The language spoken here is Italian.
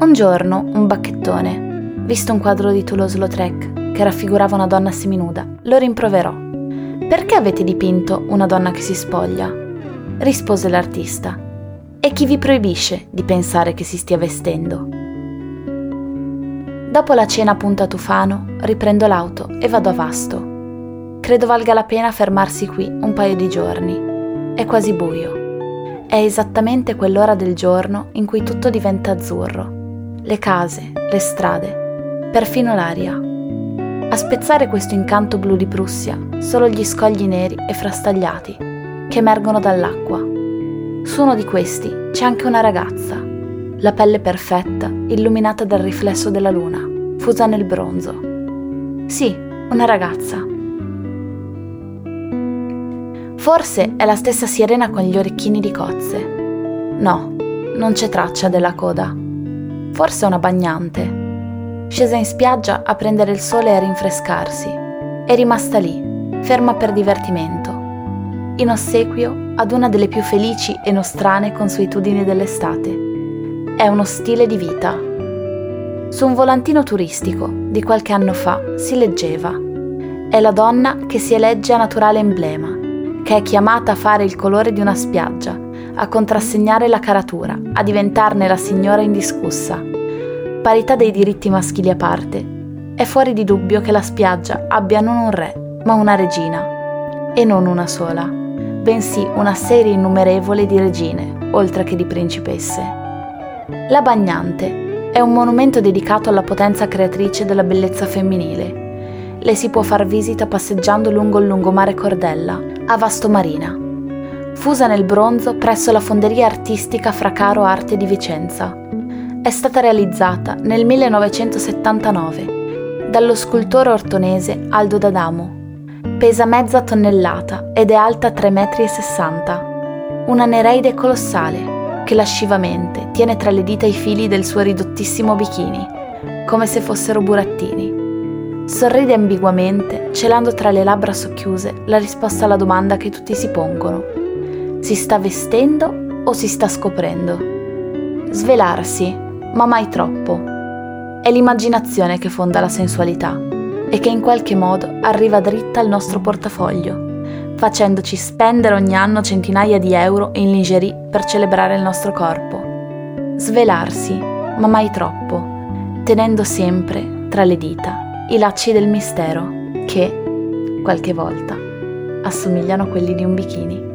Un giorno un bacchettone, visto un quadro di Toulouse-Lautrec che raffigurava una donna seminuda, lo rimproverò. Perché avete dipinto una donna che si spoglia? Rispose l'artista. E chi vi proibisce di pensare che si stia vestendo? Dopo la cena a Tufano, riprendo l'auto e vado a Vasto. Credo valga la pena fermarsi qui un paio di giorni. È quasi buio. È esattamente quell'ora del giorno in cui tutto diventa azzurro le case, le strade, perfino l'aria. A spezzare questo incanto blu di Prussia, solo gli scogli neri e frastagliati che emergono dall'acqua. Su uno di questi c'è anche una ragazza, la pelle perfetta, illuminata dal riflesso della luna, fusa nel bronzo. Sì, una ragazza. Forse è la stessa sirena con gli orecchini di cozze. No, non c'è traccia della coda forse una bagnante. Scesa in spiaggia a prendere il sole e a rinfrescarsi. È rimasta lì, ferma per divertimento, in ossequio ad una delle più felici e nostrane consuetudini dell'estate. È uno stile di vita. Su un volantino turistico di qualche anno fa si leggeva È la donna che si elegge a naturale emblema, che è chiamata a fare il colore di una spiaggia, a contrassegnare la caratura, a diventarne la signora indiscussa. Parità dei diritti maschili a parte, è fuori di dubbio che la spiaggia abbia non un re, ma una regina. E non una sola, bensì una serie innumerevole di regine, oltre che di principesse. La Bagnante è un monumento dedicato alla potenza creatrice della bellezza femminile. Le si può far visita passeggiando lungo il lungomare Cordella, a Vasto Marina, fusa nel bronzo presso la fonderia artistica Fracaro Arte di Vicenza. È stata realizzata nel 1979 dallo scultore ortonese Aldo D'Adamo. Pesa mezza tonnellata ed è alta 3,60 metri. Una nereide colossale che lascivamente tiene tra le dita i fili del suo ridottissimo bikini, come se fossero burattini. Sorride ambiguamente, celando tra le labbra socchiuse la risposta alla domanda che tutti si pongono si sta vestendo o si sta scoprendo? Svelarsi, ma mai troppo. È l'immaginazione che fonda la sensualità e che in qualche modo arriva dritta al nostro portafoglio, facendoci spendere ogni anno centinaia di euro in lingerie per celebrare il nostro corpo. Svelarsi, ma mai troppo, tenendo sempre tra le dita i lacci del mistero che, qualche volta, assomigliano a quelli di un bikini.